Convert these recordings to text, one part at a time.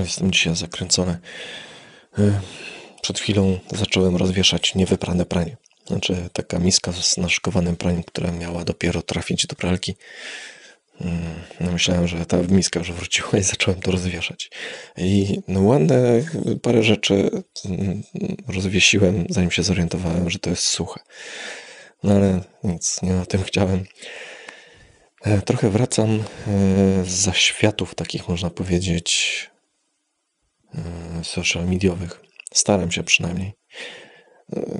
Jestem dzisiaj zakręcony. Y, przed chwilą zacząłem rozwieszać niewyprane pranie. Znaczy taka miska z naszykowanym praniem, która miała dopiero trafić do pralki. Mm, no myślałem, że ta miska już wróciła i zacząłem to rozwieszać. I no ładne parę rzeczy mm, rozwiesiłem, zanim się zorientowałem, że to jest suche. No ale nic, nie o tym chciałem. E, trochę wracam e, z zaświatów takich, można powiedzieć, e, social mediowych. Staram się przynajmniej.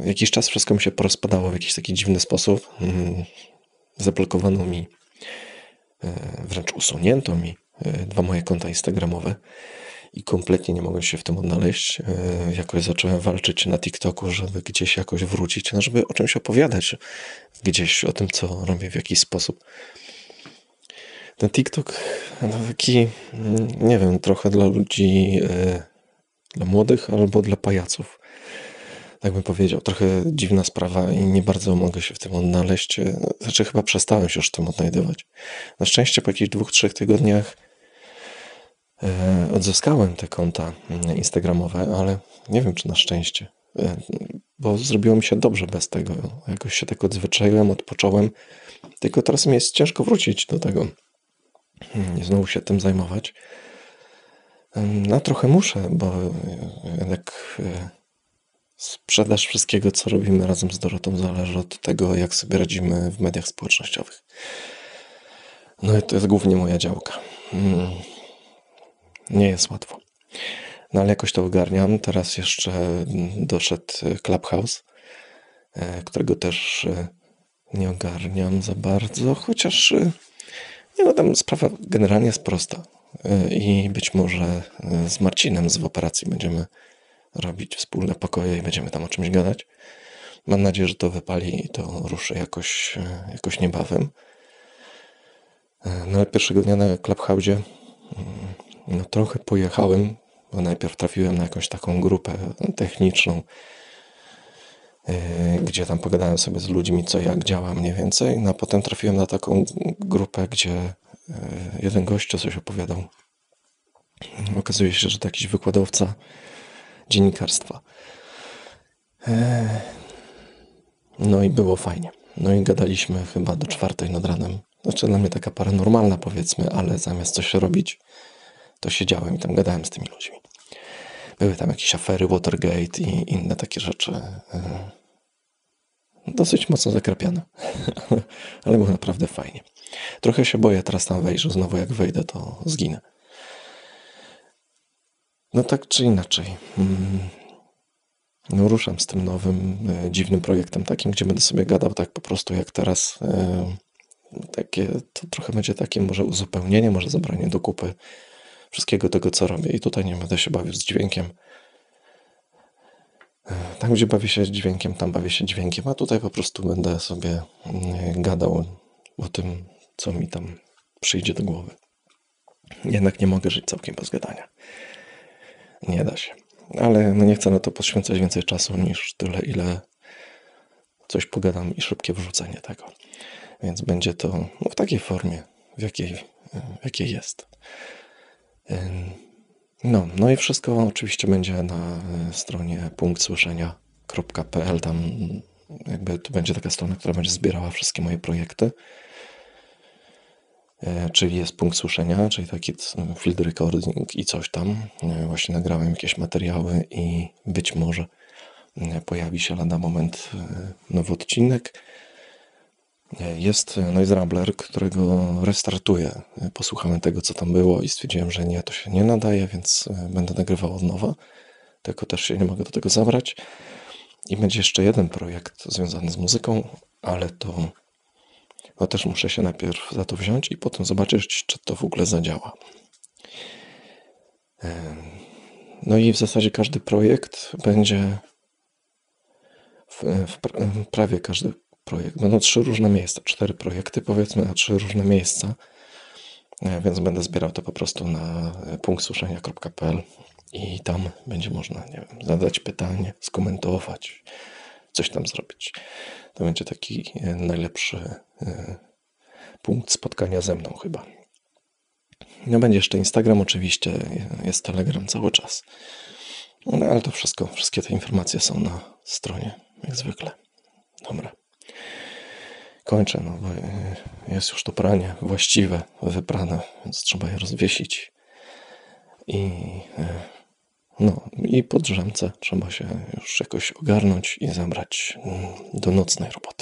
Jakiś czas wszystko mi się porozpadało w jakiś taki dziwny sposób. Mm, zablokowano mi, wręcz usunięto mi dwa moje konta instagramowe i kompletnie nie mogłem się w tym odnaleźć. Jakoś zacząłem walczyć na TikToku, żeby gdzieś jakoś wrócić, no żeby o czymś opowiadać, gdzieś o tym, co robię w jakiś sposób ten TikTok no taki, nie wiem, trochę dla ludzi, e, dla młodych albo dla pajaców. Tak bym powiedział, trochę dziwna sprawa i nie bardzo mogę się w tym odnaleźć. E, znaczy, chyba przestałem się już w tym odnajdywać. Na szczęście po jakichś dwóch, trzech tygodniach e, odzyskałem te konta mm, instagramowe, ale nie wiem, czy na szczęście, bo zrobiło mi się dobrze bez tego. Jakoś się tak odzwyczaiłem, odpocząłem, tylko teraz mi jest ciężko wrócić do tego i znowu się tym zajmować. No trochę muszę, bo jednak e, sprzedaż wszystkiego, co robimy razem z Dorotą, zależy od tego, jak sobie radzimy w mediach społecznościowych. No i to jest głównie moja działka. Mm. Nie jest łatwo. No ale jakoś to ogarniam. Teraz jeszcze doszedł Clubhouse, e, którego też e, nie ogarniam za bardzo, chociaż nie no, tam sprawa generalnie jest prosta. E, I być może e, z Marcinem z operacji będziemy robić wspólne pokoje i będziemy tam o czymś gadać. Mam nadzieję, że to wypali i to ruszy jakoś, e, jakoś niebawem. No ale pierwszego dnia na Clubhouse mm, no, trochę pojechałem, bo najpierw trafiłem na jakąś taką grupę techniczną, gdzie tam pogadałem sobie z ludźmi, co jak działa mniej więcej. No a potem trafiłem na taką grupę, gdzie jeden gość coś opowiadał. Okazuje się, że to jakiś wykładowca dziennikarstwa. E, no i było fajnie. No i gadaliśmy chyba do czwartej nad ranem. Znaczy dla mnie taka paranormalna powiedzmy, ale zamiast coś robić, to siedziałem i tam gadałem z tymi ludźmi. Były tam jakieś afery, Watergate i inne takie rzeczy dosyć mocno zakrapiane, ale było naprawdę fajnie. Trochę się boję teraz tam wejść, że znowu jak wejdę, to zginę. No tak czy inaczej. Mm, no ruszam z tym nowym, e, dziwnym projektem takim, gdzie będę sobie gadał tak po prostu jak teraz. E, takie, to trochę będzie takie może uzupełnienie, może zabranie do kupy wszystkiego tego, co robię. I tutaj nie będę się bawił z dźwiękiem tam, gdzie bawię się dźwiękiem, tam bawię się dźwiękiem, a tutaj po prostu będę sobie mm, gadał o tym, co mi tam przyjdzie do głowy. Jednak nie mogę żyć całkiem bez gadania. Nie da się. Ale no nie chcę na to poświęcać więcej czasu niż tyle, ile coś pogadam i szybkie wrzucenie tego. Więc będzie to no, w takiej formie, w jakiej, w jakiej jest. No, no i wszystko oczywiście będzie na e, stronie punktsłyszenia.pl. Tam jakby to będzie taka strona, która będzie zbierała wszystkie moje projekty. E, czyli jest punkt słyszenia, czyli taki field recording i coś tam. E, właśnie nagrałem jakieś materiały i być może pojawi się lada moment nowy odcinek. Jest Noise Rambler, którego restartuję. Posłuchałem tego, co tam było i stwierdziłem, że nie, to się nie nadaje, więc e, będę nagrywał od nowa. Tylko też się nie mogę do tego zabrać. I będzie jeszcze jeden projekt związany z muzyką, ale to no też muszę się najpierw za to wziąć i potem zobaczyć, czy to w ogóle zadziała. No i w zasadzie każdy projekt będzie w, w prawie każdy projekt. Będą trzy różne miejsca, cztery projekty powiedzmy, a trzy różne miejsca. E, więc będę zbierał to po prostu na punktsuszenia.pl i tam będzie można, nie wiem, zadać pytanie, skomentować, coś tam zrobić. To będzie taki e, najlepszy e, punkt spotkania ze mną chyba. No będzie jeszcze Instagram oczywiście, jest Telegram cały czas. No ale to wszystko, wszystkie te informacje są na stronie, jak zwykle. Dobra. Kończę, no bo e, jest już to pranie właściwe, wyprane, więc trzeba je rozwiesić. I e, no i po drzemce trzeba się już jakoś ogarnąć i zabrać mm, do nocnej roboty.